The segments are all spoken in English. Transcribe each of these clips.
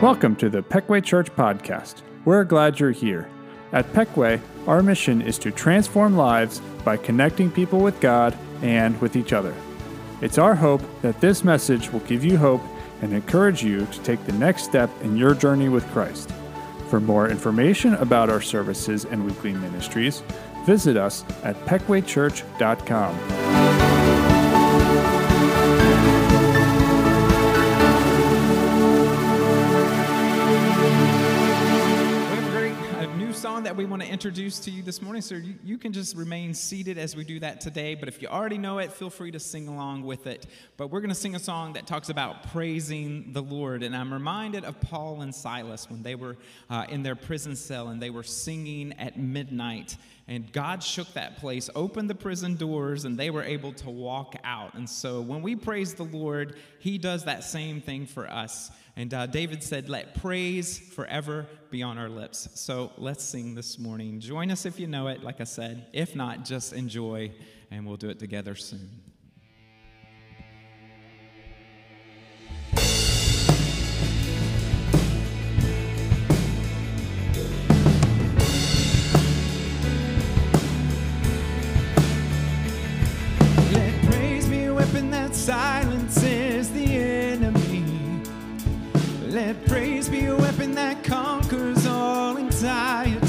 Welcome to the Peckway Church Podcast. We're glad you're here. At Peckway, our mission is to transform lives by connecting people with God and with each other. It's our hope that this message will give you hope and encourage you to take the next step in your journey with Christ. For more information about our services and weekly ministries, visit us at peckwaychurch.com. we want to introduce to you this morning, so you, you can just remain seated as we do that today. But if you already know it, feel free to sing along with it. But we're going to sing a song that talks about praising the Lord. And I'm reminded of Paul and Silas when they were uh, in their prison cell and they were singing at midnight. And God shook that place, opened the prison doors, and they were able to walk out. And so when we praise the Lord, He does that same thing for us. And uh, David said, Let praise forever be on our lips. So let's sing this morning. Join us if you know it, like I said. If not, just enjoy, and we'll do it together soon. Let praise be a weapon that silences the enemy. Let praise be a weapon that conquers all anxiety.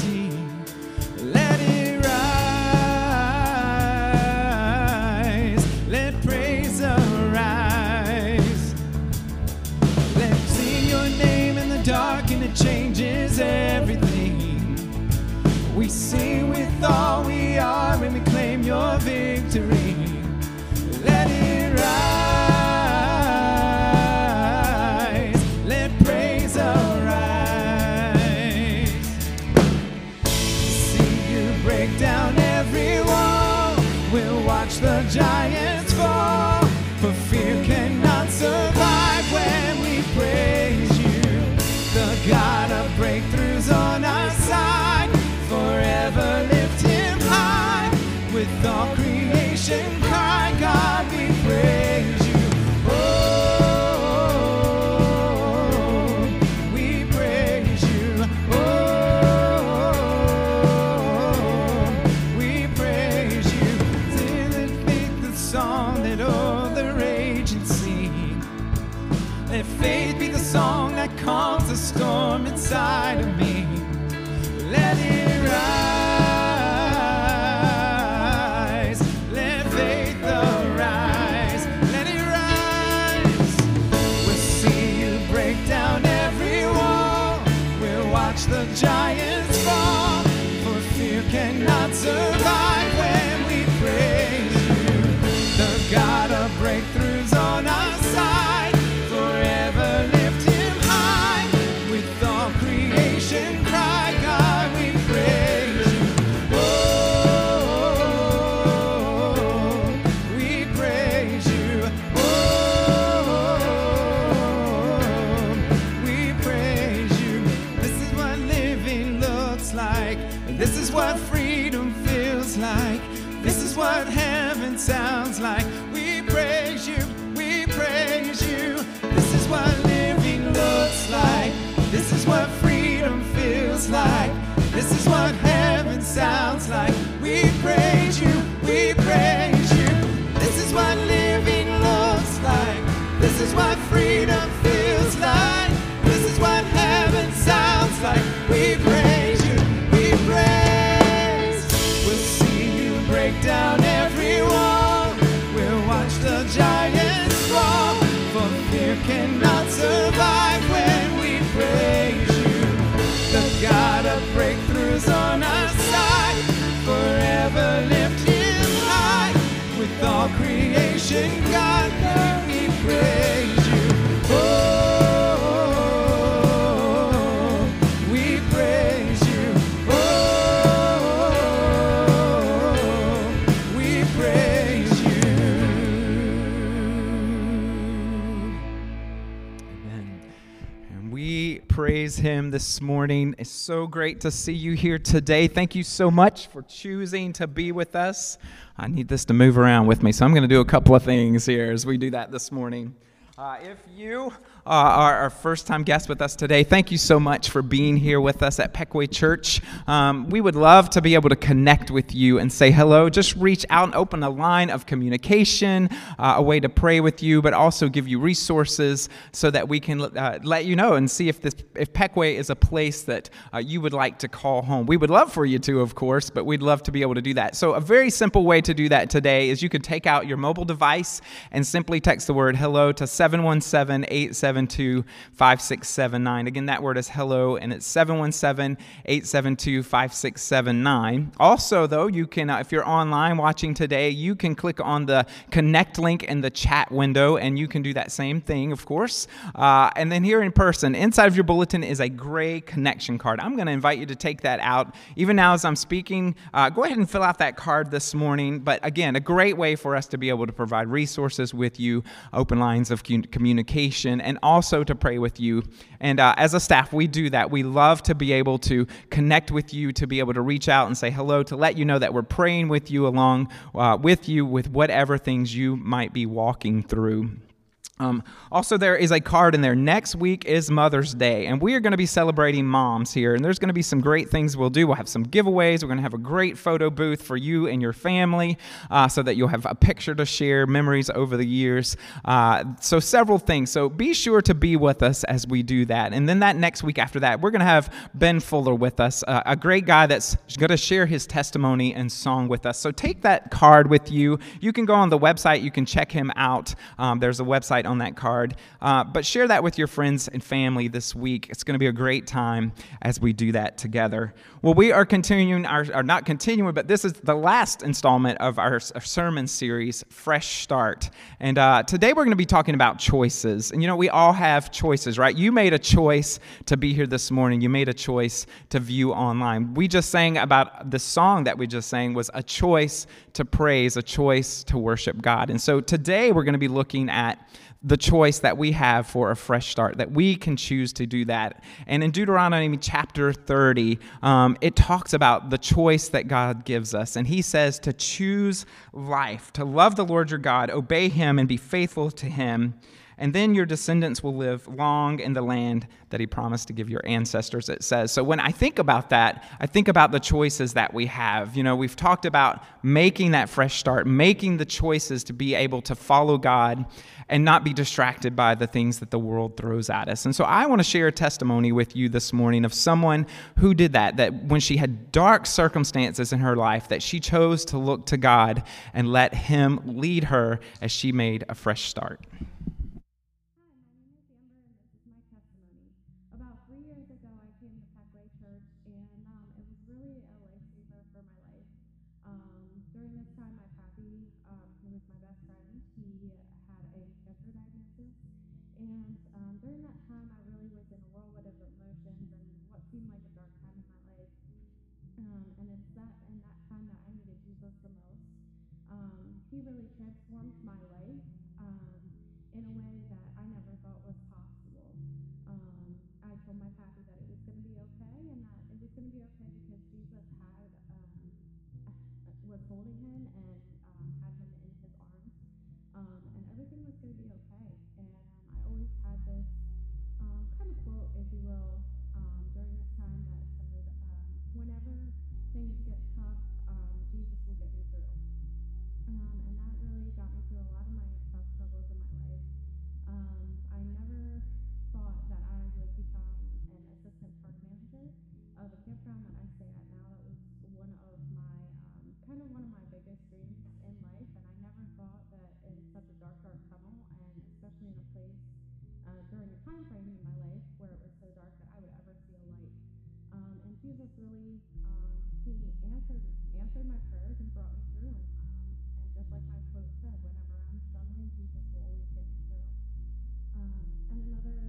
Sounds like. This morning. It's so great to see you here today. Thank you so much for choosing to be with us. I need this to move around with me, so I'm going to do a couple of things here as we do that this morning. Uh, if you uh, are our first time guest with us today, thank you so much for being here with us at Peckway Church. Um, we would love to be able to connect with you and say hello. Just reach out and open a line of communication, uh, a way to pray with you, but also give you resources so that we can uh, let you know and see if, this, if Peckway is a place that uh, you would like to call home. We would love for you to, of course, but we'd love to be able to do that. So, a very simple way to do that today is you could take out your mobile device and simply text the word hello to 7 717 872 5679. Again, that word is hello, and it's 717 872 5679. Also, though, you can, uh, if you're online watching today, you can click on the connect link in the chat window, and you can do that same thing, of course. Uh, and then here in person, inside of your bulletin is a gray connection card. I'm going to invite you to take that out. Even now, as I'm speaking, uh, go ahead and fill out that card this morning. But again, a great way for us to be able to provide resources with you, open lines of communication and also to pray with you. And uh, as a staff, we do that. We love to be able to connect with you, to be able to reach out and say hello, to let you know that we're praying with you along uh, with you with whatever things you might be walking through. Um, also, there is a card in there. Next week is Mother's Day, and we are going to be celebrating moms here. And there's going to be some great things we'll do. We'll have some giveaways. We're going to have a great photo booth for you and your family uh, so that you'll have a picture to share, memories over the years. Uh, so, several things. So, be sure to be with us as we do that. And then that next week after that, we're going to have Ben Fuller with us, uh, a great guy that's going to share his testimony and song with us. So, take that card with you. You can go on the website, you can check him out. Um, there's a website on that card. Uh, but share that with your friends and family this week. It's going to be a great time as we do that together. Well, we are continuing, our, or not continuing, but this is the last installment of our, our sermon series, Fresh Start. And uh, today we're going to be talking about choices. And you know, we all have choices, right? You made a choice to be here this morning, you made a choice to view online. We just sang about the song that we just sang was a choice to praise, a choice to worship God. And so today we're going to be looking at the choice that we have for a fresh start, that we can choose to do that. And in Deuteronomy chapter 30, um, it talks about the choice that God gives us. And he says to choose life, to love the Lord your God, obey him, and be faithful to him and then your descendants will live long in the land that he promised to give your ancestors, it says. So when I think about that, I think about the choices that we have. You know, we've talked about making that fresh start, making the choices to be able to follow God and not be distracted by the things that the world throws at us. And so I want to share a testimony with you this morning of someone who did that, that when she had dark circumstances in her life, that she chose to look to God and let him lead her as she made a fresh start. holding uh, him and um, had him really, um, he answered answered my prayers and brought me through. Um, and just like my quote said, whenever I'm struggling, Jesus will always get me through. Um, and another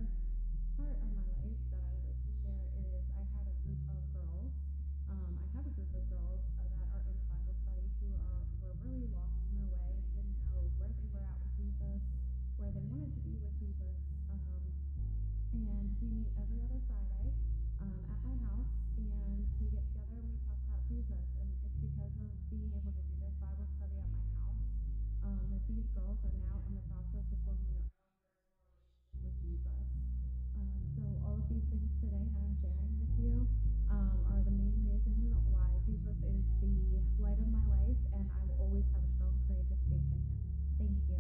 part of my life that I would like to share is I have a group of girls. Um, I have a group of girls uh, that are in Bible study who are were really lost in their way, didn't know where they were at with Jesus, where they wanted to be with Jesus. Um, and we meet every other these girls are now in the process of forming their own with Jesus. Um, so all of these things today that I'm sharing with you um, are the main reason why Jesus is the light of my life, and I will always have a strong, courageous faith in Him. Thank you.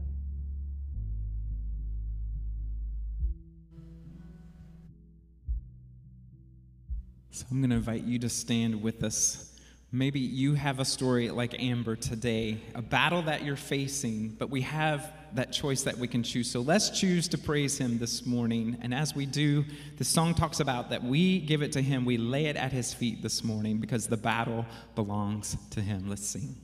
So I'm going to invite you to stand with us Maybe you have a story like Amber today, a battle that you're facing, but we have that choice that we can choose. So let's choose to praise him this morning. And as we do, the song talks about that we give it to him, we lay it at his feet this morning because the battle belongs to him. Let's sing.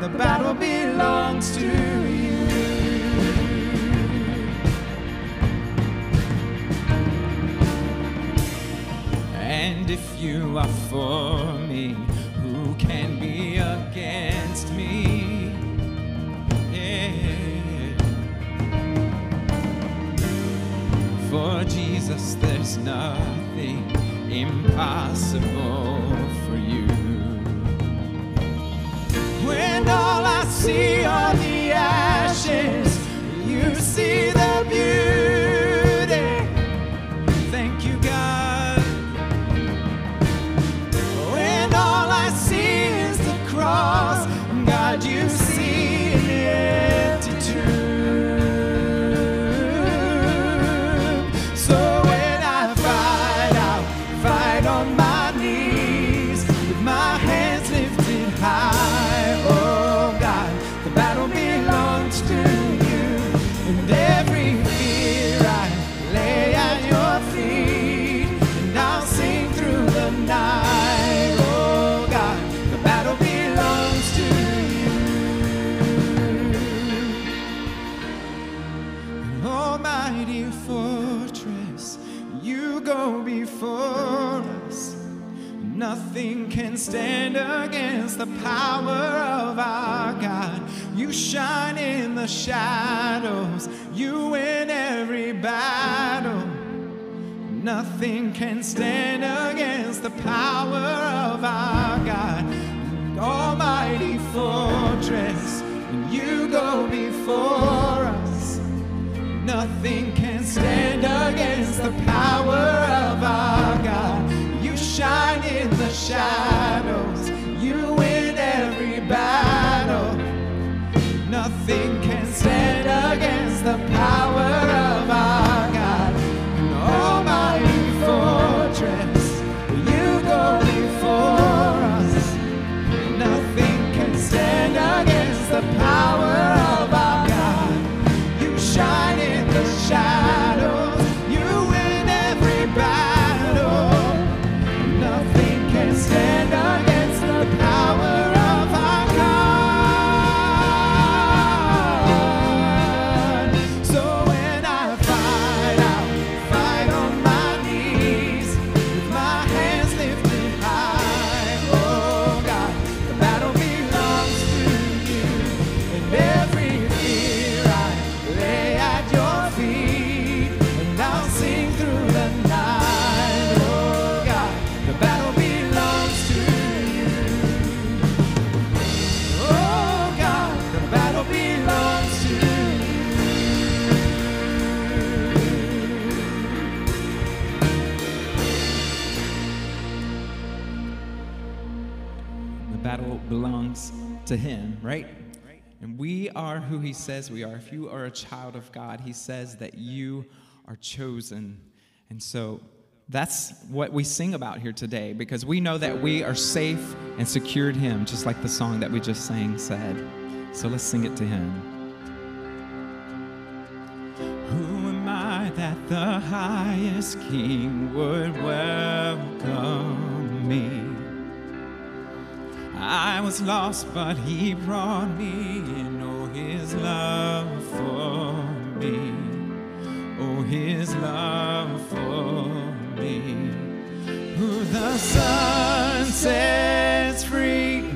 The battle belongs to you. And if you are for me, who can be against me? Yeah. For Jesus, there's nothing impossible. when all I see are the ashes. You see the beauty. power of our God. You shine in the shadows, you win every battle. Nothing can stand against the power of our to him, right? And we are who he says we are. If you are a child of God, he says that you are chosen. And so that's what we sing about here today because we know that we are safe and secured him, just like the song that we just sang said. So let's sing it to him. Who am I that the highest king would welcome me? I was lost, but He brought me in. Oh, His love for me. Oh, His love for me. Who the sun sets free.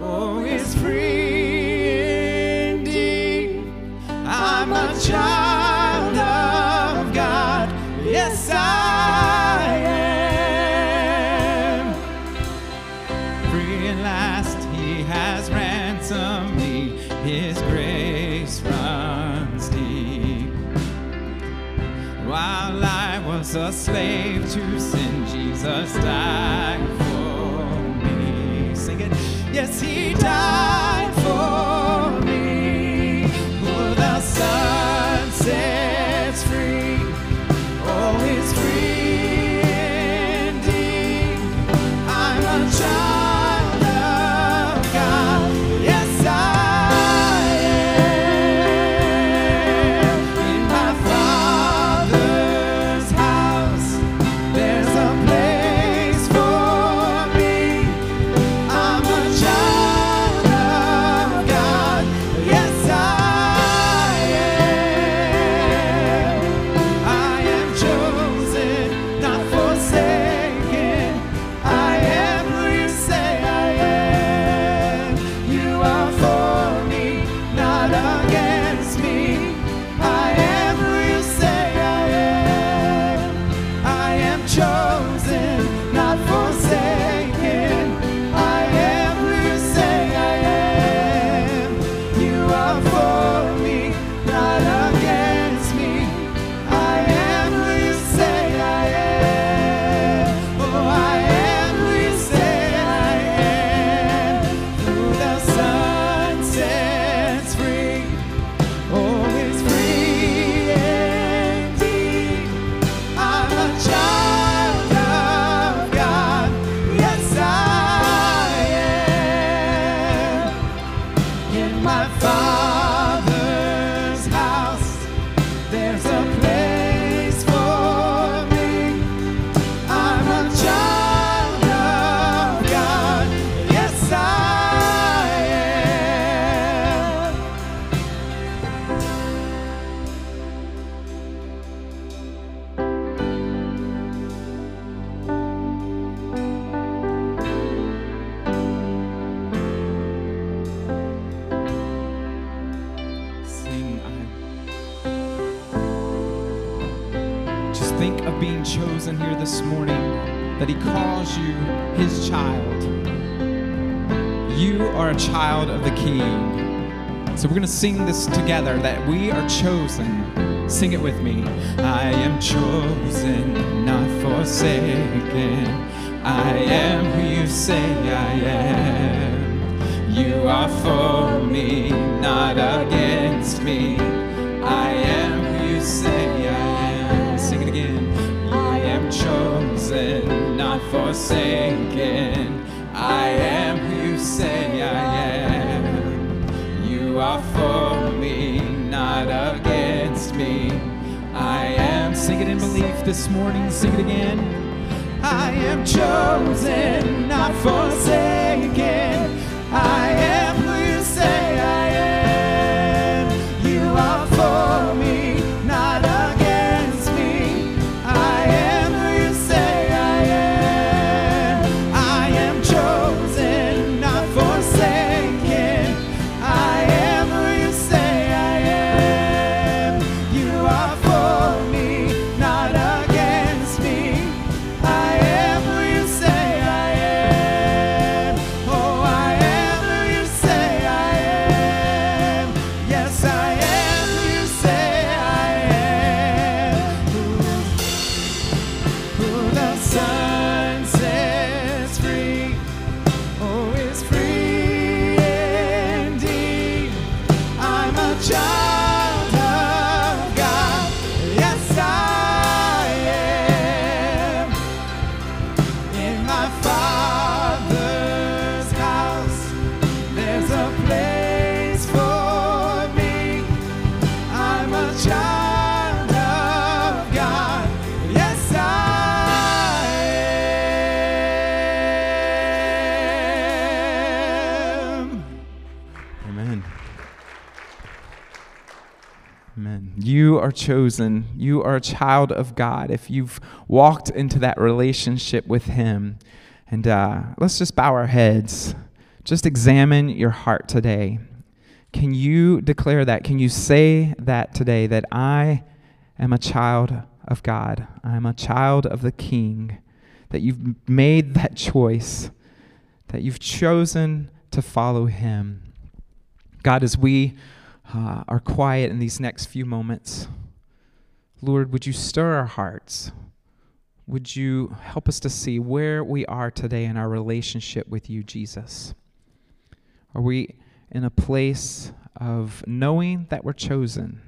Oh, is free indeed. I'm a child a slave to sin, Jesus died for me. Sing it. Yes, He died sing this together that we are chosen. Sing it with me. I am chosen, not forsaken. I am who you say I am. You are for me, not against me. I am who you say I am. Sing it again. I am chosen, not forsaken. I am who you say this morning. Sing it again. I am chosen, not forsaken. I am You are chosen. You are a child of God. If you've walked into that relationship with Him, and uh, let's just bow our heads. Just examine your heart today. Can you declare that? Can you say that today that I am a child of God? I am a child of the King. That you've made that choice, that you've chosen to follow Him. God, as we uh, are quiet in these next few moments, Lord, would you stir our hearts? Would you help us to see where we are today in our relationship with you, Jesus? Are we in a place of knowing that we're chosen?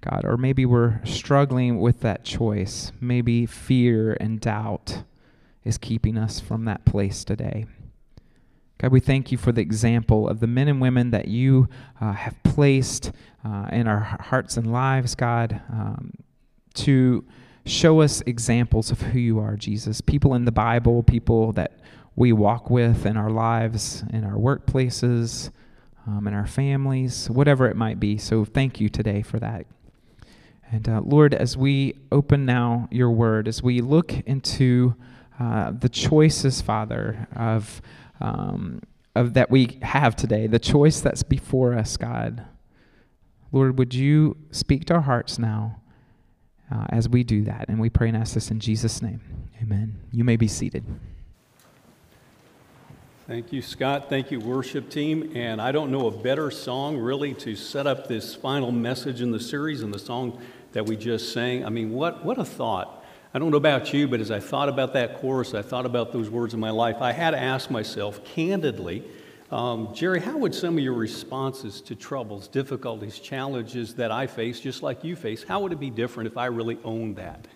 God, or maybe we're struggling with that choice. Maybe fear and doubt is keeping us from that place today. God, we thank you for the example of the men and women that you uh, have placed uh, in our hearts and lives, God, um, to show us examples of who you are, Jesus. People in the Bible, people that we walk with in our lives, in our workplaces, um, in our families, whatever it might be. So thank you today for that. And uh, Lord, as we open now your word, as we look into uh, the choices, Father, of um, of that we have today, the choice that's before us, God. Lord, would you speak to our hearts now uh, as we do that? And we pray and ask this in Jesus' name. Amen. You may be seated. Thank you, Scott. Thank you, worship team. And I don't know a better song really to set up this final message in the series and the song that we just sang. I mean, what, what a thought. I don't know about you, but as I thought about that chorus, I thought about those words in my life, I had to ask myself candidly, um, Jerry, how would some of your responses to troubles, difficulties, challenges that I face, just like you face, how would it be different if I really owned that?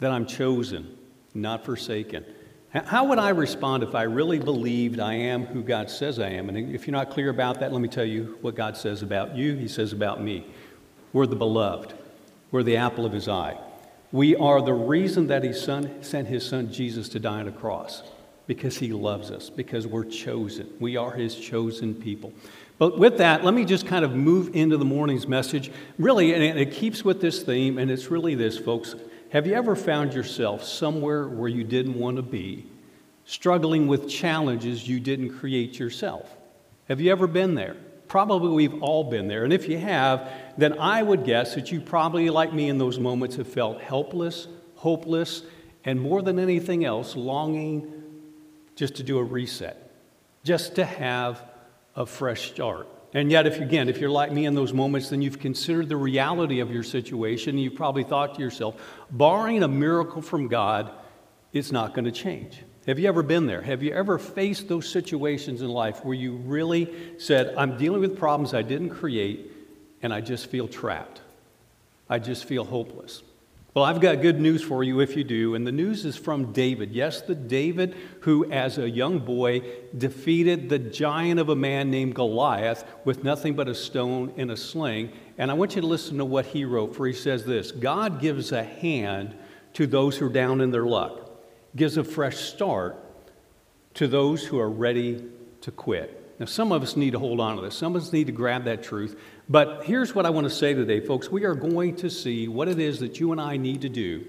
That I'm chosen, not forsaken. How would I respond if I really believed I am who God says I am? And if you're not clear about that, let me tell you what God says about you. He says about me. We're the beloved, we're the apple of his eye. We are the reason that he son, sent his son Jesus to die on a cross because he loves us, because we're chosen. We are his chosen people. But with that, let me just kind of move into the morning's message. Really, and it keeps with this theme, and it's really this, folks. Have you ever found yourself somewhere where you didn't want to be, struggling with challenges you didn't create yourself? Have you ever been there? Probably we've all been there. And if you have, then I would guess that you probably, like me in those moments, have felt helpless, hopeless, and more than anything else, longing just to do a reset, just to have a fresh start. And yet, if again, if you're like me in those moments, then you've considered the reality of your situation. And you've probably thought to yourself, barring a miracle from God, it's not going to change. Have you ever been there? Have you ever faced those situations in life where you really said, I'm dealing with problems I didn't create and I just feel trapped? I just feel hopeless. Well, I've got good news for you if you do, and the news is from David. Yes, the David who, as a young boy, defeated the giant of a man named Goliath with nothing but a stone and a sling. And I want you to listen to what he wrote, for he says this God gives a hand to those who are down in their luck gives a fresh start to those who are ready to quit. Now, some of us need to hold on to this. Some of us need to grab that truth. But here's what I want to say today, folks. We are going to see what it is that you and I need to do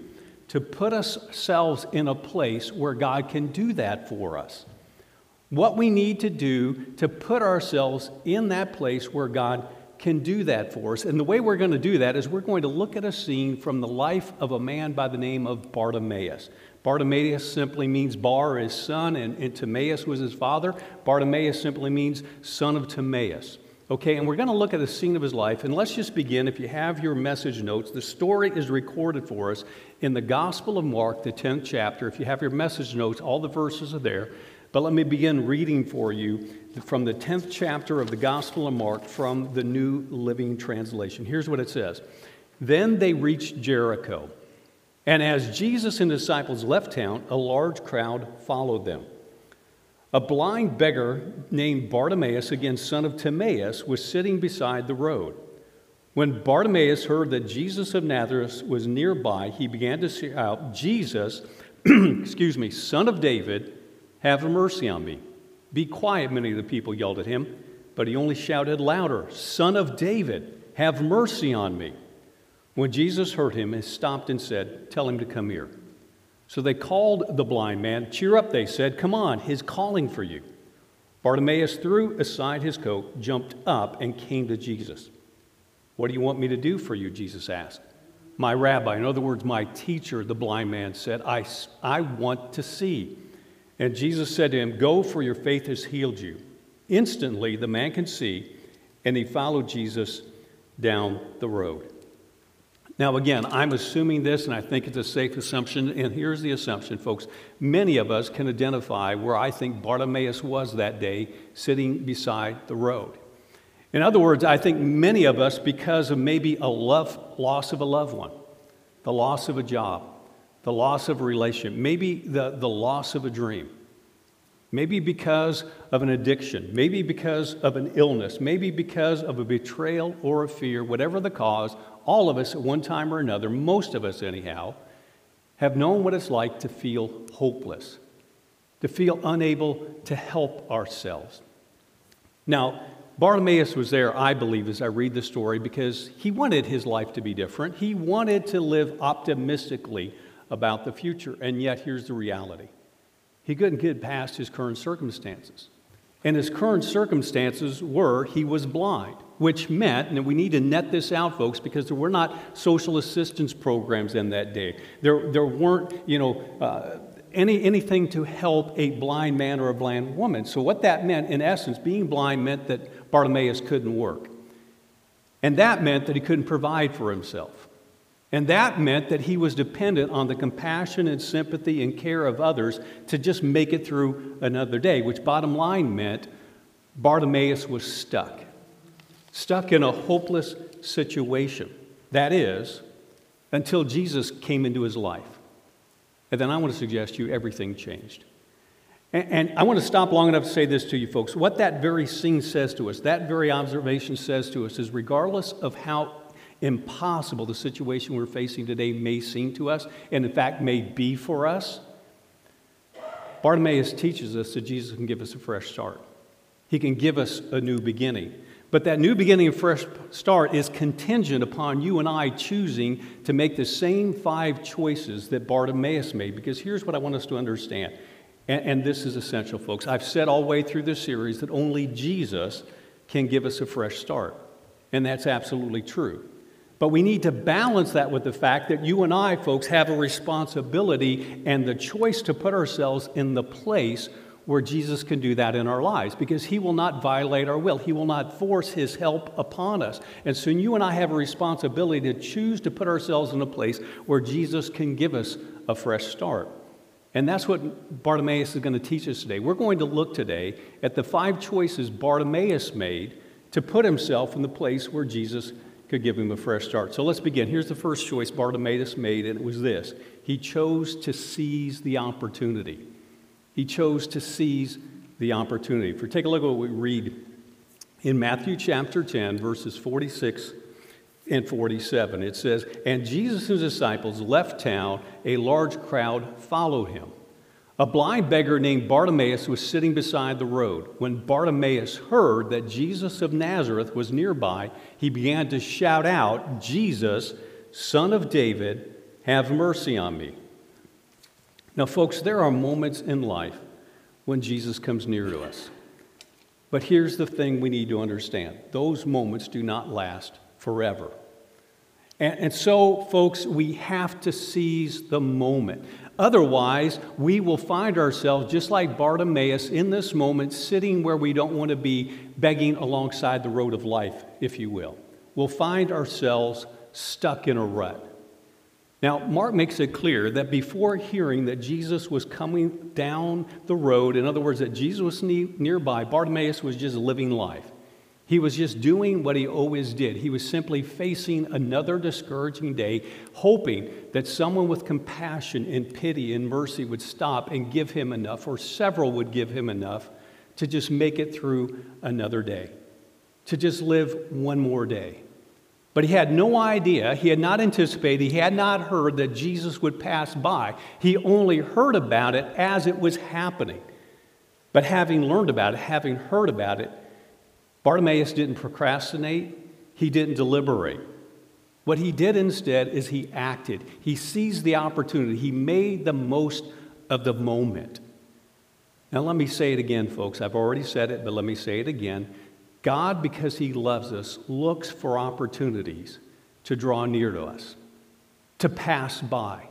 to put ourselves in a place where God can do that for us. What we need to do to put ourselves in that place where God can do that for us. And the way we're going to do that is we're going to look at a scene from the life of a man by the name of Bartimaeus. Bartimaeus simply means Bar is son, and, and Timaeus was his father. Bartimaeus simply means son of Timaeus. Okay, and we're going to look at a scene of his life. And let's just begin. If you have your message notes, the story is recorded for us in the Gospel of Mark, the 10th chapter. If you have your message notes, all the verses are there. But let me begin reading for you from the 10th chapter of the Gospel of Mark from the New Living Translation. Here's what it says Then they reached Jericho. And as Jesus and his disciples left town, a large crowd followed them. A blind beggar named Bartimaeus, again son of Timaeus, was sitting beside the road. When Bartimaeus heard that Jesus of Nazareth was nearby, he began to shout, Jesus, excuse me, son of David, have mercy on me. Be quiet, many of the people yelled at him, but he only shouted louder, Son of David, Have mercy on me. When Jesus heard him, he stopped and said, Tell him to come here. So they called the blind man. Cheer up, they said. Come on, he's calling for you. Bartimaeus threw aside his coat, jumped up, and came to Jesus. What do you want me to do for you? Jesus asked. My rabbi, in other words, my teacher, the blind man said, I, I want to see. And Jesus said to him, Go, for your faith has healed you. Instantly, the man can see, and he followed Jesus down the road. Now, again, I'm assuming this, and I think it's a safe assumption. And here's the assumption, folks. Many of us can identify where I think Bartimaeus was that day, sitting beside the road. In other words, I think many of us, because of maybe a love, loss of a loved one, the loss of a job, the loss of a relationship, maybe the, the loss of a dream, maybe because of an addiction, maybe because of an illness, maybe because of a betrayal or a fear, whatever the cause, all of us at one time or another, most of us anyhow, have known what it's like to feel hopeless, to feel unable to help ourselves. Now, Bartimaeus was there, I believe, as I read the story, because he wanted his life to be different. He wanted to live optimistically about the future, and yet here's the reality he couldn't get past his current circumstances. And his current circumstances were he was blind, which meant, and we need to net this out, folks, because there were not social assistance programs in that day. There, there weren't, you know, uh, any, anything to help a blind man or a blind woman. So, what that meant, in essence, being blind meant that Bartimaeus couldn't work. And that meant that he couldn't provide for himself. And that meant that he was dependent on the compassion and sympathy and care of others to just make it through another day, which bottom line meant Bartimaeus was stuck. Stuck in a hopeless situation. That is, until Jesus came into his life. And then I want to suggest to you everything changed. And, I want to stop long enough to say this to you folks. What that very scene says to us, that very observation says to us, is regardless of how impossible the situation we're facing today may seem to us, and in fact may be for us, Bartimaeus teaches us that Jesus can give us a fresh start. He can give us a new beginning. But that new beginning and fresh start is contingent upon you and I choosing to make the same five choices that Bartimaeus made. Because here's what I want us to understand. And, and this is essential, folks. I've said all the way through this series that only Jesus can give us a fresh start. And that's absolutely true. But we need to balance that with the fact that you and I, folks, have a responsibility and the choice to put ourselves in the place where Jesus can do that in our lives because he will not violate our will. He will not force his help upon us. And so you and I have a responsibility to choose to put ourselves in a place where Jesus can give us a fresh start. And that's what Bartimaeus is going to teach us today. We're going to look today at the five choices Bartimaeus made to put himself in the place where Jesus could give him a fresh start. So let's begin. Here's the first choice Bartimaeus made, and it was this he chose to seize the opportunity. He chose to seize the opportunity. For take a look at what we read in Matthew chapter 10, verses 46 and 47. It says, And Jesus and his disciples left town, a large crowd followed him. A blind beggar named Bartimaeus was sitting beside the road. When Bartimaeus heard that Jesus of Nazareth was nearby, he began to shout out, Jesus, son of David, have mercy on me. Now, folks, there are moments in life when Jesus comes near to us. But here's the thing we need to understand those moments do not last forever. And, so, folks, we have to seize the moment. Otherwise, we will find ourselves just like Bartimaeus in this moment, sitting where we don't want to be, begging alongside the road of life, if you will. We'll find ourselves stuck in a rut. Now, Mark makes it clear that before hearing that Jesus was coming down the road, in other words, that Jesus was nearby, Bartimaeus was just living life. He was just doing what he always did. He was simply facing another discouraging day, hoping that someone with compassion and pity and mercy would stop and give him enough, or several would give him enough to just make it through another day, to just live one more day. But he had no idea, he had not anticipated, he had not heard that Jesus would pass by. He only heard about it as it was happening. But having learned about it, having heard about it, Bartimaeus didn't procrastinate. He didn't deliberate. What he did instead is he acted. He seized the opportunity. He made the most of the moment. Now, let me say it again, folks. I've already said it, but let me say it again. God, because he loves us, looks for opportunities to draw near to us, to pass by.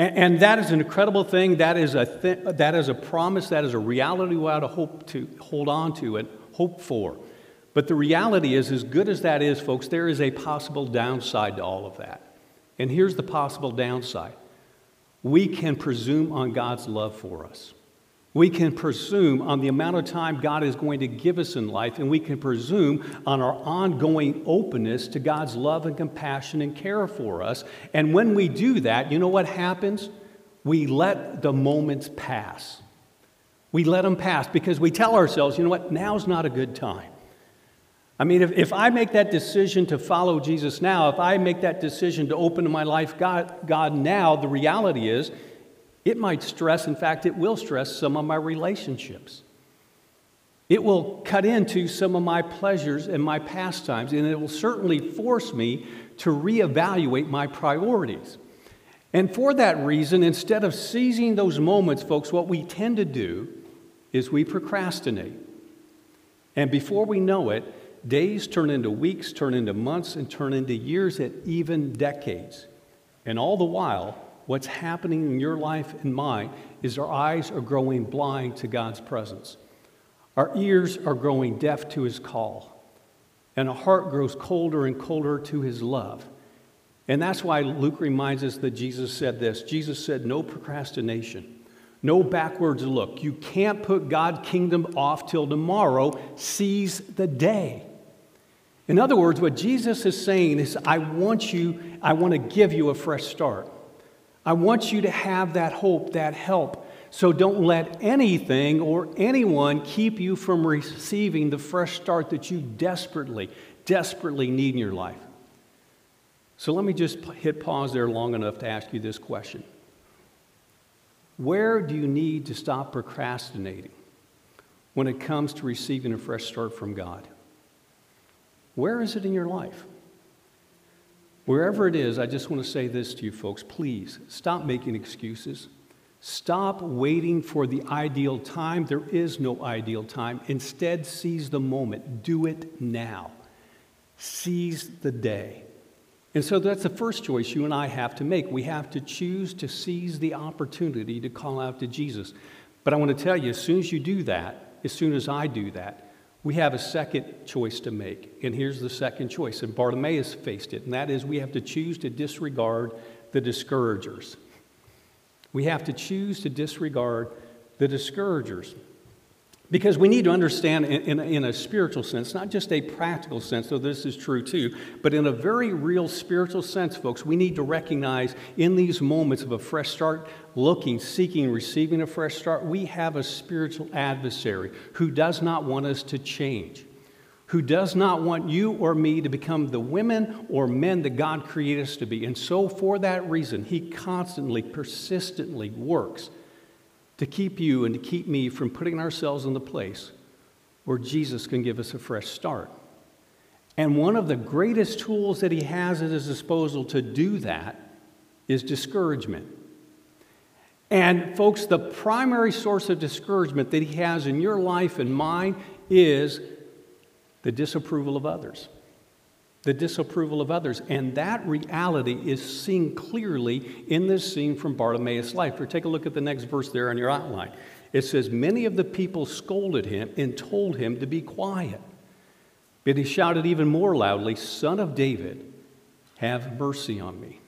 And, that is an incredible thing. That is a, th- that is a promise. That is a reality we ought to hope to hold on to and hope for. But the reality is, as good as that is, folks, there is a possible downside to all of that. And here's the possible downside we can presume on God's love for us. We can presume on the amount of time God is going to give us in life, and we can presume on our ongoing openness to God's love and compassion and care for us. And when we do that, you know what happens? We let the moments pass. We let them pass because we tell ourselves, you know what, now's not a good time. I mean, if, if I make that decision to follow Jesus now, if I make that decision to open my life God, God now, the reality is it might stress, in fact, it will stress some of my relationships. It will cut into some of my pleasures and my pastimes, and it will certainly force me to reevaluate my priorities. And for that reason, instead of seizing those moments, folks, what we tend to do is we procrastinate. And before we know it, Days turn into weeks, turn into months, and turn into years, and even decades. And all the while, what's happening in your life and mine is our eyes are growing blind to God's presence. Our ears are growing deaf to his call. And our heart grows colder and colder to his love. And that's why Luke reminds us that Jesus said this Jesus said, No procrastination. No backwards look. You can't put God's kingdom off till tomorrow. Seize the day. In other words, what Jesus is saying is, I want you, I want to give you a fresh start. I want you to have that hope, that help. So don't let anything or anyone keep you from receiving the fresh start that you desperately, desperately need in your life. So let me just hit pause there long enough to ask you this question Where do you need to stop procrastinating when it comes to receiving a fresh start from God? Where is it in your life? Wherever it is, I just want to say this to you folks please stop making excuses. Stop waiting for the ideal time. There is no ideal time. Instead, seize the moment. Do it now. Seize the day. And so that's the first choice you and I have to make. We have to choose to seize the opportunity to call out to Jesus. But I want to tell you, as soon as you do that, as soon as I do that, we have a second choice to make. And here's the second choice. And Bartimaeus faced it, and that is we have to choose to disregard the discouragers. We have to choose to disregard the discouragers. Because we need to understand in, in, in, a spiritual sense, not just a practical sense, though this is true too, but in a very real spiritual sense, folks, we need to recognize in these moments of a fresh start, looking, seeking, receiving a fresh start, we have a spiritual adversary who does not want us to change, who does not want you or me to become the women or men that God created us to be. And so, for that reason, he constantly, persistently works to keep you and to keep me from putting ourselves in the place where Jesus can give us a fresh start. And one of the greatest tools that he has at his disposal to do that is discouragement. And, folks, the primary source of discouragement that he has in your life and mine is the disapproval of others the disapproval of others. And that reality is seen clearly in this scene from Bartimaeus' life. Or take a look at the next verse there on your outline. It says, Many of the people scolded him and told him to be quiet. But he shouted even more loudly, Son of David, have mercy on me.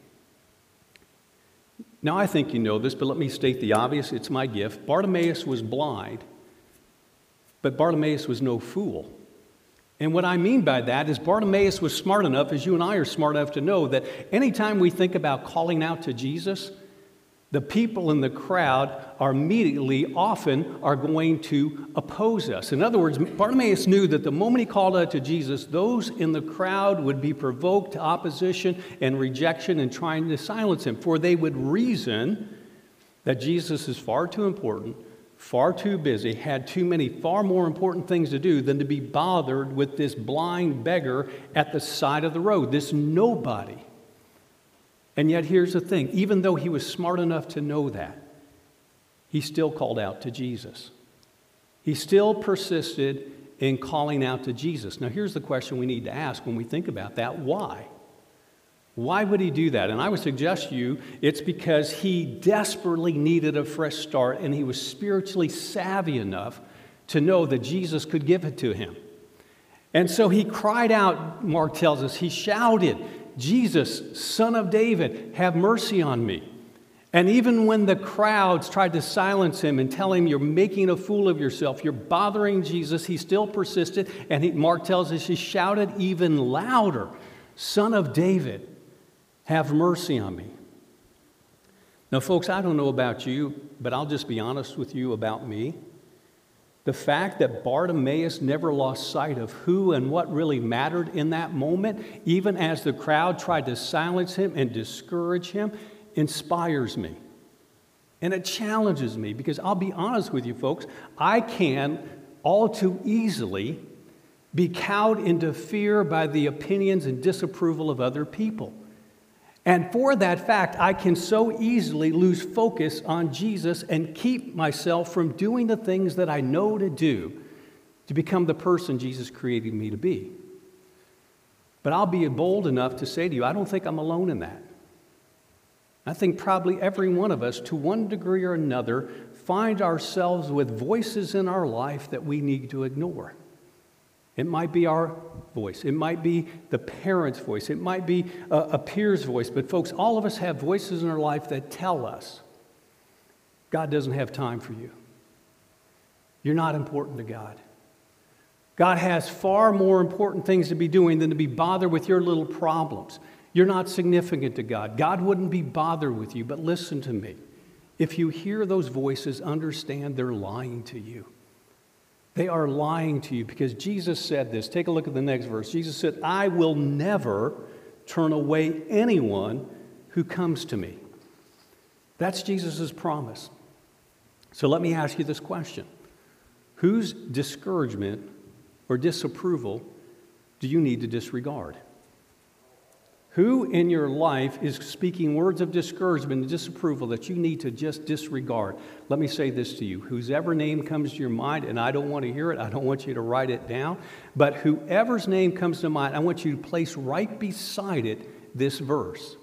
Now, I think you know this, but let me state the obvious. It's my gift. Bartimaeus was blind, but Bartimaeus was no fool. And what I mean by that is Bartimaeus was smart enough, as you and I are smart enough to know, that anytime we think about calling out to Jesus, the people in the crowd are immediately, often, are going to oppose us. In other words, Bartimaeus knew that the moment he called out to Jesus, those in the crowd would be provoked to opposition and rejection and trying to silence him, for they would reason that Jesus is far too important, far too busy, had too many far more important things to do than to be bothered with this blind beggar at the side of the road, this nobody. And yet, here's the thing even though he was smart enough to know that, he still called out to Jesus. He still persisted in calling out to Jesus. Now, here's the question we need to ask when we think about that why? Why would he do that? And I would suggest you it's because he desperately needed a fresh start and he was spiritually savvy enough to know that Jesus could give it to him. And so he cried out, Mark tells us, he shouted, Jesus, son of David, have mercy on me. And even when the crowds tried to silence him and tell him, You're making a fool of yourself, you're bothering Jesus, he still persisted. And he, Mark tells us he shouted even louder, Son of David, have mercy on me. Now, folks, I don't know about you, but I'll just be honest with you about me. The fact that Bartimaeus never lost sight of who and what really mattered in that moment, even as the crowd tried to silence him and discourage him, inspires me. And it challenges me because I'll be honest with you, folks, I can all too easily be cowed into fear by the opinions and disapproval of other people. And for that fact, I can so easily lose focus on Jesus and keep myself from doing the things that I know to do to become the person Jesus created me to be. But I'll be bold enough to say to you, I don't think I'm alone in that. I think probably every one of us, to one degree or another, find ourselves with voices in our life that we need to ignore. It might be our voice, it might be the parent's voice, it might be a, a peer's voice, but folks, all of us have voices in our life that tell us God doesn't have time for you. You're not important to God. God has far more important things to be doing than to be bothered with your little problems. You're not significant to God. God wouldn't be bothered with you, but listen to me. If you hear those voices, understand they're lying to you. They are lying to you because Jesus said this. Take a look at the next verse. Jesus said, I will never turn away anyone who comes to me. That's Jesus' promise. So let me ask you this question Whose discouragement or disapproval do you need to disregard? Who in your life is speaking words of discouragement and disapproval that you need to just disregard? Let me say this to you. Whoever name comes to your mind, and I don't want to hear it, I don't want you to write it down, but whoever's name comes to mind, I want you to place right beside it this verse.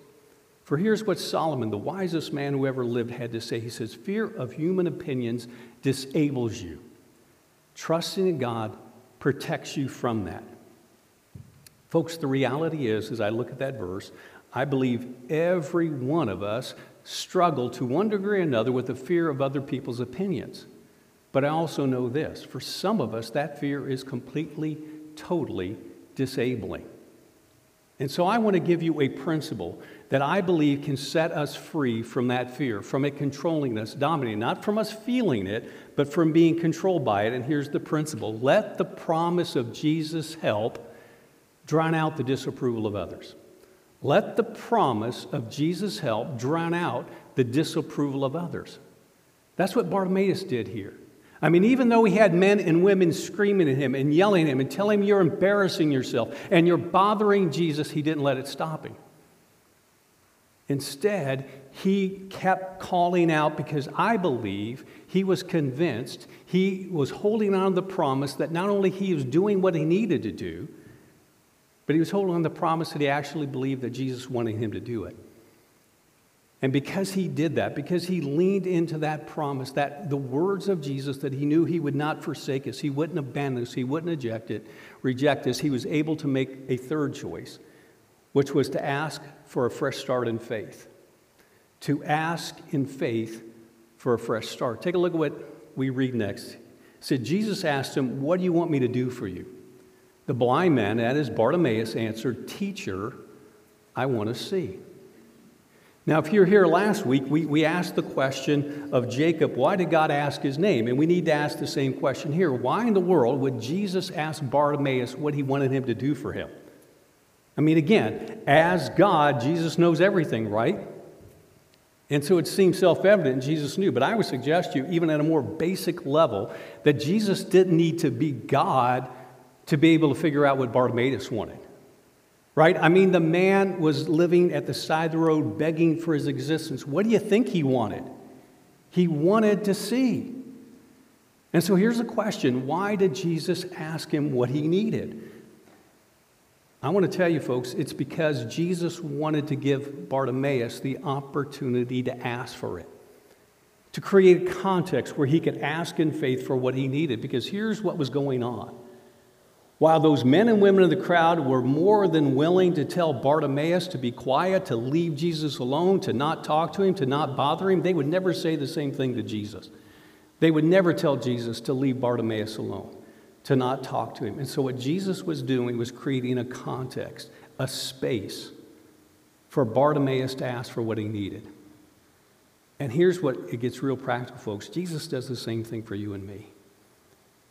For here's what Solomon, the wisest man who ever lived, had to say. He says, Fear of human opinions disables you. Trusting in God protects you from that. Folks, the reality is, as I look at that verse, I believe every one of us struggle to one degree or another with the fear of other people's opinions. But I also know this for some of us, that fear is completely, totally disabling. And so I want to give you a principle that I believe can set us free from that fear, from it controlling us, dominating, not from us feeling it, but from being controlled by it. And here's the principle let the promise of Jesus help drown out the disapproval of others. Let the promise of Jesus' help drown out the disapproval of others. That's what Bartimaeus did here. I mean, even though he had men and women screaming at him and yelling at him and telling him you're embarrassing yourself and you're bothering Jesus, he didn't let it stop him. Instead, he kept calling out because I believe he was convinced he was holding on to the promise that not only he was doing what he needed to do, but he was holding on to the promise that he actually believed that Jesus wanted him to do it. And because he did that, because he leaned into that promise, that the words of Jesus that he knew he would not forsake us, he wouldn't abandon us, he wouldn't reject it, reject us, he was able to make a third choice, which was to ask for a fresh start in faith. To ask in faith for a fresh start. Take a look at what we read next. It said, Jesus asked him, What do you want me to do for you? The blind man, that is Bartimaeus, answered, Teacher, I want to see. Now, if you're here last week, we, we asked the question of Jacob, why did God ask his name? And we need to ask the same question here. Why in the world would Jesus ask Bartimaeus what he wanted him to do for him? I mean, again, as God, Jesus knows everything, right? And so it seems self evident, Jesus knew. But I would suggest to you, even at a more basic level, that Jesus didn't need to be God to be able to figure out what Bartimaeus wanted. Right? I mean, the man was living at the side of the road begging for his existence. What do you think he wanted? He wanted to see. And so here's the question why did Jesus ask him what he needed? I want to tell you, folks, it's because Jesus wanted to give Bartimaeus the opportunity to ask for it, to create a context where he could ask in faith for what he needed. Because here's what was going on. While those men and women in the crowd were more than willing to tell Bartimaeus to be quiet, to leave Jesus alone, to not talk to him, to not bother him, they would never say the same thing to Jesus. They would never tell Jesus to leave Bartimaeus alone to not talk to him. And so, what Jesus was doing was creating a context, a space for Bartimaeus to ask for what he needed. And here's what it gets real practical, folks Jesus does the same thing for you and me.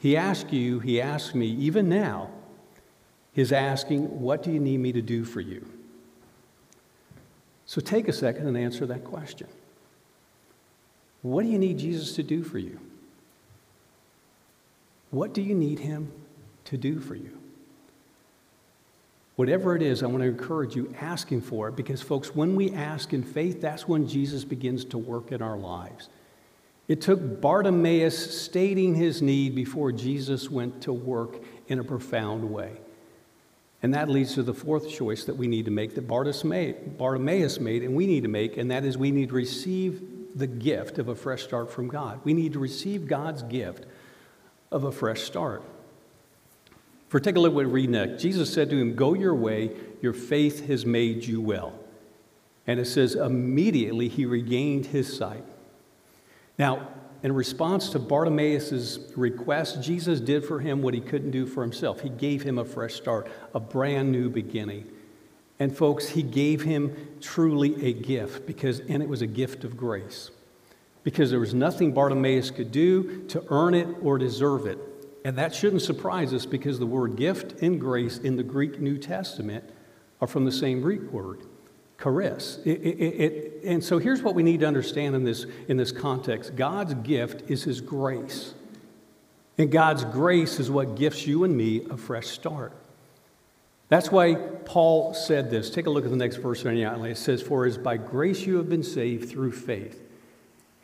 He asks you, he asks me, even now, he's asking, What do you need me to do for you? So take a second and answer that question. What do you need Jesus to do for you? What do you need Him to do for you? Whatever it is, I want to encourage you asking for it because, folks, when we ask in faith, that's when Jesus begins to work in our lives. It took Bartimaeus stating his need before Jesus went to work in a profound way. And that leads to the fourth choice that we need to make that Bartimaeus made and we need to make, and that is we need to receive the gift of a fresh start from God. We need to receive God's gift of a fresh start. For take a look at what we read next. Jesus said to him, Go your way, your faith has made you well. And it says, immediately he regained his sight. Now, in response to Bartimaeus' request, Jesus did for him what he couldn't do for himself. He gave him a fresh start, a brand new beginning. And folks, he gave him truly a gift because and it was a gift of grace because there was nothing Bartimaeus could do to earn it or deserve it. And that shouldn't surprise us because the word gift and grace in the Greek New Testament are from the same Greek word, charis. It, it, it, and so here's what we need to understand in this, in this context God's gift is His grace. And God's grace is what gifts you and me a fresh start. That's why Paul said this. Take a look at the next verse. It says, For is by grace you have been saved through faith.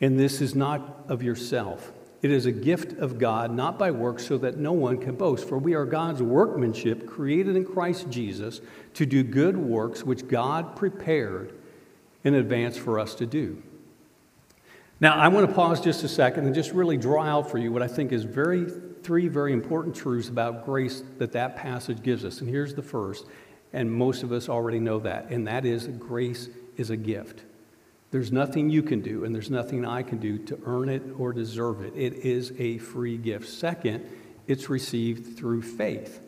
And this is not of yourself. It is a gift of God, not by works, so that no one can boast. For we are God's workmanship, created in Christ Jesus, to do good works which God prepared in advance for us to do. Now, I want to pause just a second and just really draw out for you what I think is very three very important truths about grace that that passage gives us. And here's the first, and most of us already know that, and that is grace is a gift. There's nothing you can do, and there's nothing I can do to earn it or deserve it. It is a free gift. Second, it's received through faith.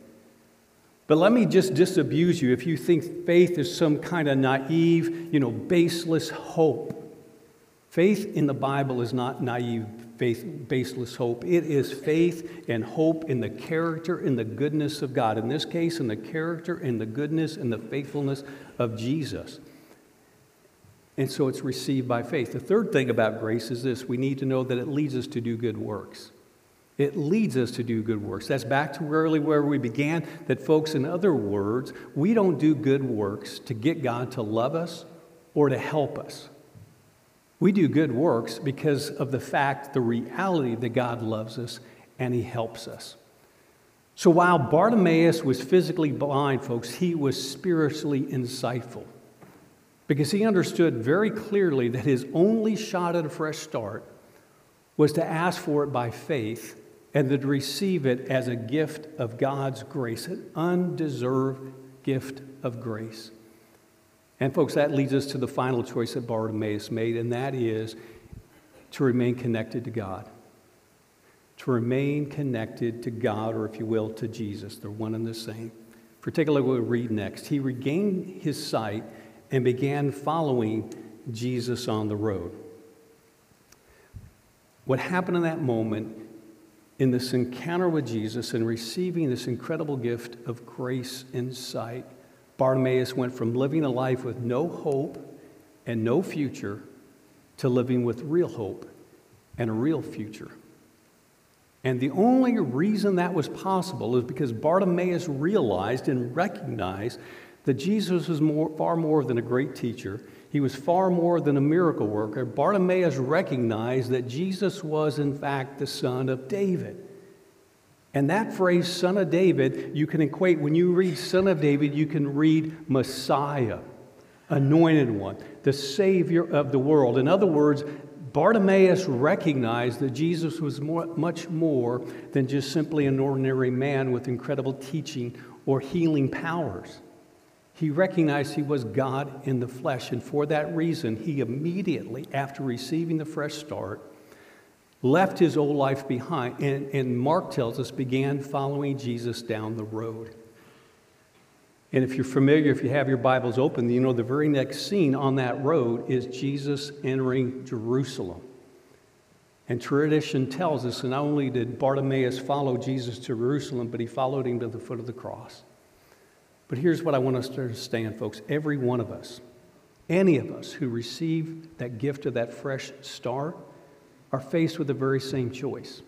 But let me just disabuse you if you think faith is some kind of naive, you know, baseless hope. Faith in the Bible is not naive, faith, baseless hope. It is faith and hope in the character and the goodness of God. In this case, in the character and the goodness and the faithfulness of Jesus. And so it's received by faith. The third thing about grace is this we need to know that it leads us to do good works. It leads us to do good works. That's back to really where we began. That, folks, in other words, we don't do good works to get God to love us or to help us. We do good works because of the fact, the reality that God loves us and He helps us. So while Bartimaeus was physically blind, folks, he was spiritually insightful because he understood very clearly that his only shot at a fresh start was to ask for it by faith and to receive it as a gift of God's grace, an undeserved gift of grace. And, folks, that leads us to the final choice that Bartimaeus made, and that is to remain connected to God. To remain connected to God, or if you will, to Jesus. They're one and the same. What we read next. He regained his sight and began following Jesus on the road. What happened in that moment, in this encounter with Jesus and receiving this incredible gift of grace and sight, Bartimaeus went from living a life with no hope and no future to living with real hope and a real future. And the only reason that was possible is because Bartimaeus realized and recognized that Jesus was more, far more than a great teacher. He was far more than a miracle worker. Bartimaeus recognized that Jesus was, in fact, the son of David. And that phrase, son of David, you can equate, when you read son of David, you can read Messiah, anointed one, the Savior of the world. In other words, Bartimaeus recognized that Jesus was more, much more than just simply an ordinary man with incredible teaching or healing powers. He recognized he was God in the flesh, and for that reason, he immediately, after receiving the fresh start, left his old life behind, and, and Mark tells us began following Jesus down the road. And if you're familiar, if you have your Bibles open, you know the very next scene on that road is Jesus entering Jerusalem. And tradition tells us that not only did Bartimaeus follow Jesus to Jerusalem, but he followed him to the foot of the cross. But here's what I want us to understand, folks. Every one of us, any of us who receive that gift of that fresh start, are faced with the very same choice.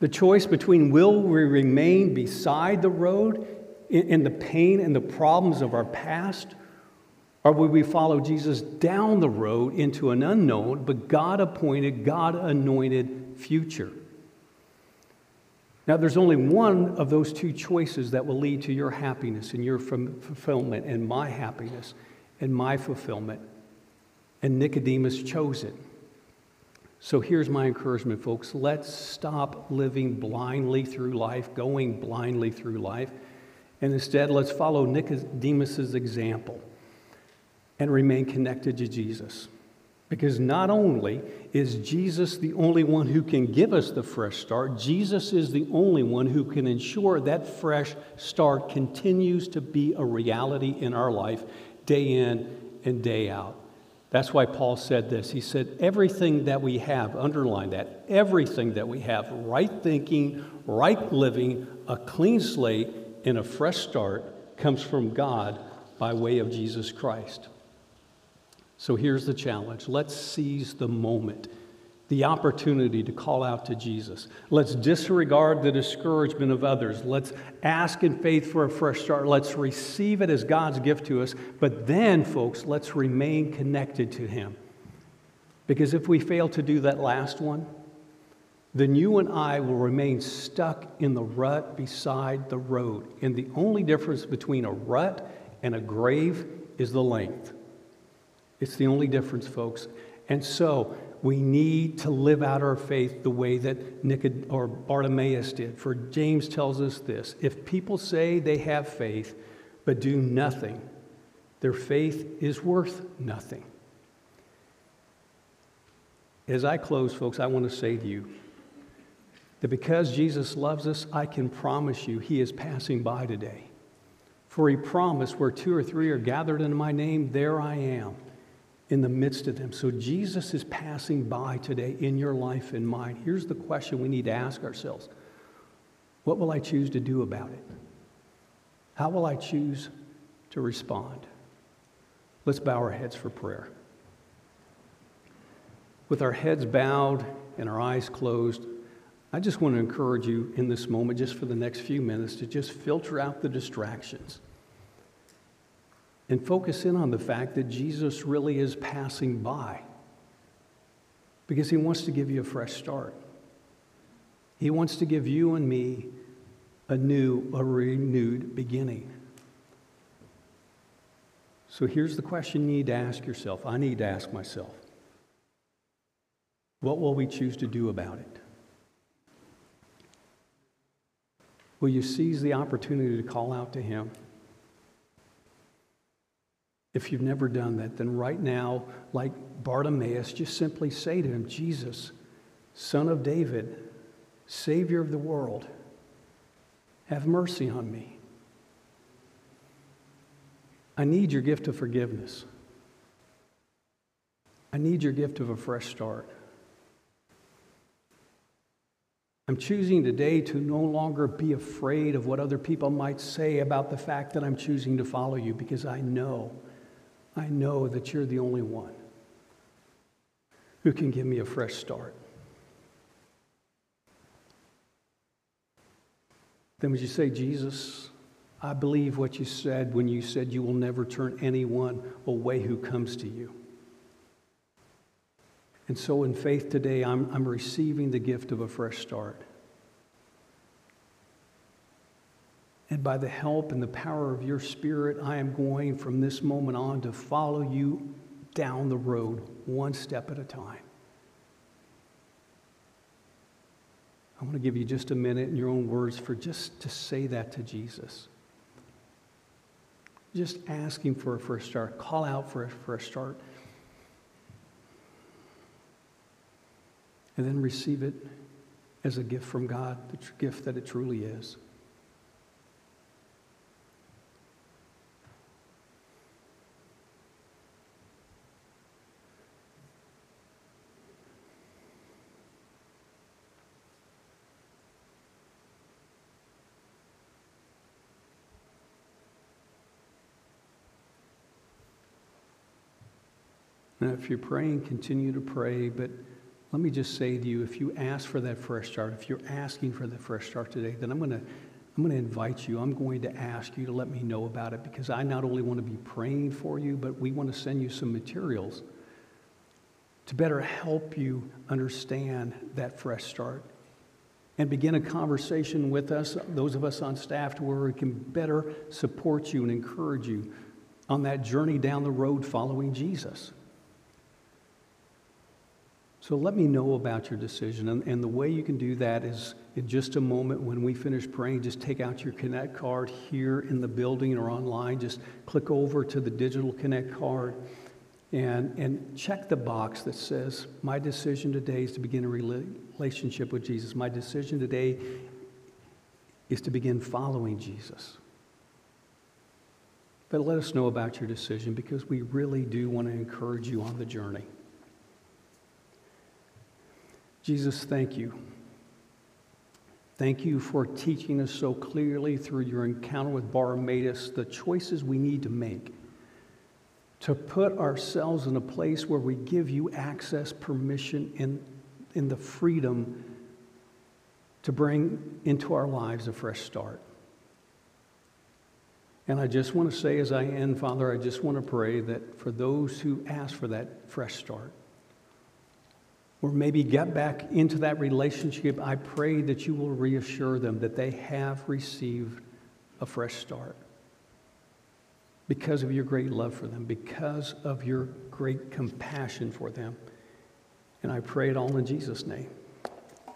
The choice between will we remain beside the road in, the pain and the problems of our past, or will we follow Jesus down the road into an unknown but God appointed, God anointed future? Now, there's only one of those two choices that will lead to your happiness and your fulfillment and my happiness and my fulfillment. And Nicodemus chose it. So here's my encouragement, folks. Let's stop living blindly through life, going blindly through life, and instead let's follow Nicodemus's example and remain connected to Jesus. Because not only is Jesus the only one who can give us the fresh start, Jesus is the only one who can ensure that fresh start continues to be a reality in our life day in and day out. That's why Paul said this. He said, Everything that we have, underline that, everything that we have, right thinking, right living, a clean slate, and a fresh start comes from God by way of Jesus Christ. So here's the challenge let's seize the moment, the opportunity to call out to Jesus. Let's disregard the discouragement of others. Let's ask in faith for a fresh start. Let's receive it as God's gift to us. But then, folks, let's remain connected to Him. Because if we fail to do that last one, then you and I will remain stuck in the rut beside the road. And the only difference between a rut and a grave is the length. It's the only difference, folks. And so we need to live out our faith the way that Nicod- or Bartimaeus did. For James tells us this if people say they have faith but do nothing, their faith is worth nothing. As I close, folks, I want to say to you that because Jesus loves us, I can promise you he is passing by today. For he promised, where two or three are gathered in my name, there I am in the midst of them. So Jesus is passing by today in your life and mine. Here's the question we need to ask ourselves What will I choose to do about it? How will I choose to respond? Let's bow our heads for prayer. With our heads bowed and our eyes closed, I just want to encourage you in this moment, just for the next few minutes, to just filter out the distractions and focus in on the fact that Jesus really is passing by because he wants to give you a fresh start. He wants to give you and me a new, a renewed beginning. So here's the question you need to ask yourself. I need to ask myself what will we choose to do about it? Will you seize the opportunity to call out to Him? If you've never done that, then right now, like Bartimaeus, just simply say to him, Jesus, Son of David, Savior of the world, have mercy on me. I need your gift of forgiveness. I need your gift of a fresh start. I'm choosing today to no longer be afraid of what other people might say about the fact that I'm choosing to follow you because I know I know that you're the only one. who can give me a fresh start. Then would you say, Jesus, I believe what you said when you said you will never turn anyone away who comes to you. And so, in faith today, I'm, I'm receiving the gift of a fresh start. And by the help and the power of your Spirit, I am going from this moment on to follow you down the road one step at a time. I want to give you just a minute in your own words for just to say that to Jesus. Just ask Him for a first start. Call out for a fresh start. And then receive it as a gift from God, the gift that it truly is. Now, if you're praying, continue to pray. But let me just say to you if you ask for that fresh start, if you're asking for that fresh start today, then I'm going to. I'm going to invite you. I'm going to ask you to let me know about it because I not only want to be praying for you, but we want to send you some materials to better help you understand that fresh start and begin a conversation with us, those of us on staff, to where we can better support you and encourage you on that journey down the road following Jesus. So let me know about your decision. And, and, the way you can do that is in just a moment when we finish praying, just take out your Connect card here in the building or online. Just click over to the digital Connect card and, and check the box that says, My decision today is to begin a relationship with Jesus. My decision today is to begin following Jesus. But let us know about your decision because we really do want to encourage you on the journey. Jesus, thank you. Thank you for teaching us so clearly through your encounter with Bartimaeus the choices we need to make to put ourselves in a place where we give you access, permission, and in the freedom to bring into our lives a fresh start. And I just want to say as I end, Father, I just want to pray that for those who ask for that fresh start, or maybe get back into that relationship, I pray that you will reassure them that they have received a fresh start because of your great love for them, because of your great compassion for them. And I pray it all in Jesus' name.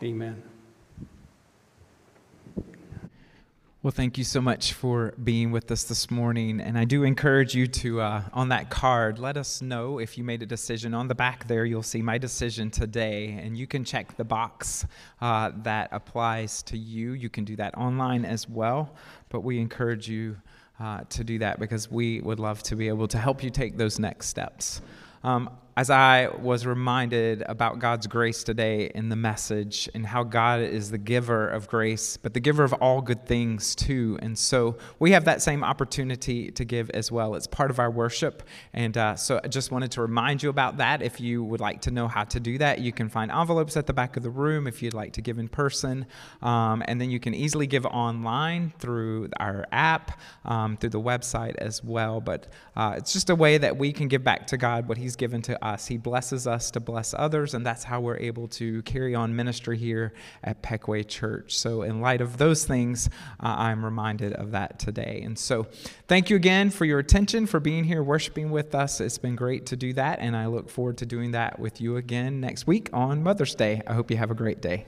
Amen. Well, thank you so much for being with us this morning. And I do encourage you to, uh, on that card, let us know if you made a decision. On the back there, you'll see my decision today, and you can check the box uh, that applies to you. You can do that online as well, but we encourage you uh, to do that because we would love to be able to help you take those next steps. Um, as I was reminded about God's grace today in the message and how God is the giver of grace, but the giver of all good things too. And so we have that same opportunity to give as well. It's part of our worship. And uh, so I just wanted to remind you about that. If you would like to know how to do that, you can find envelopes at the back of the room if you'd like to give in person. Um, and then you can easily give online through our app, um, through the website as well. But uh, it's just a way that we can give back to God what He's given us. He blesses us to bless others, and that's how we're able to carry on ministry here at Peckway Church. So, in light of those things, uh, I'm reminded of that today. And so, thank you again for your attention, for being here, worshiping with us. It's been great to do that, and I look forward to doing that with you again next week on Mother's Day. I hope you have a great day.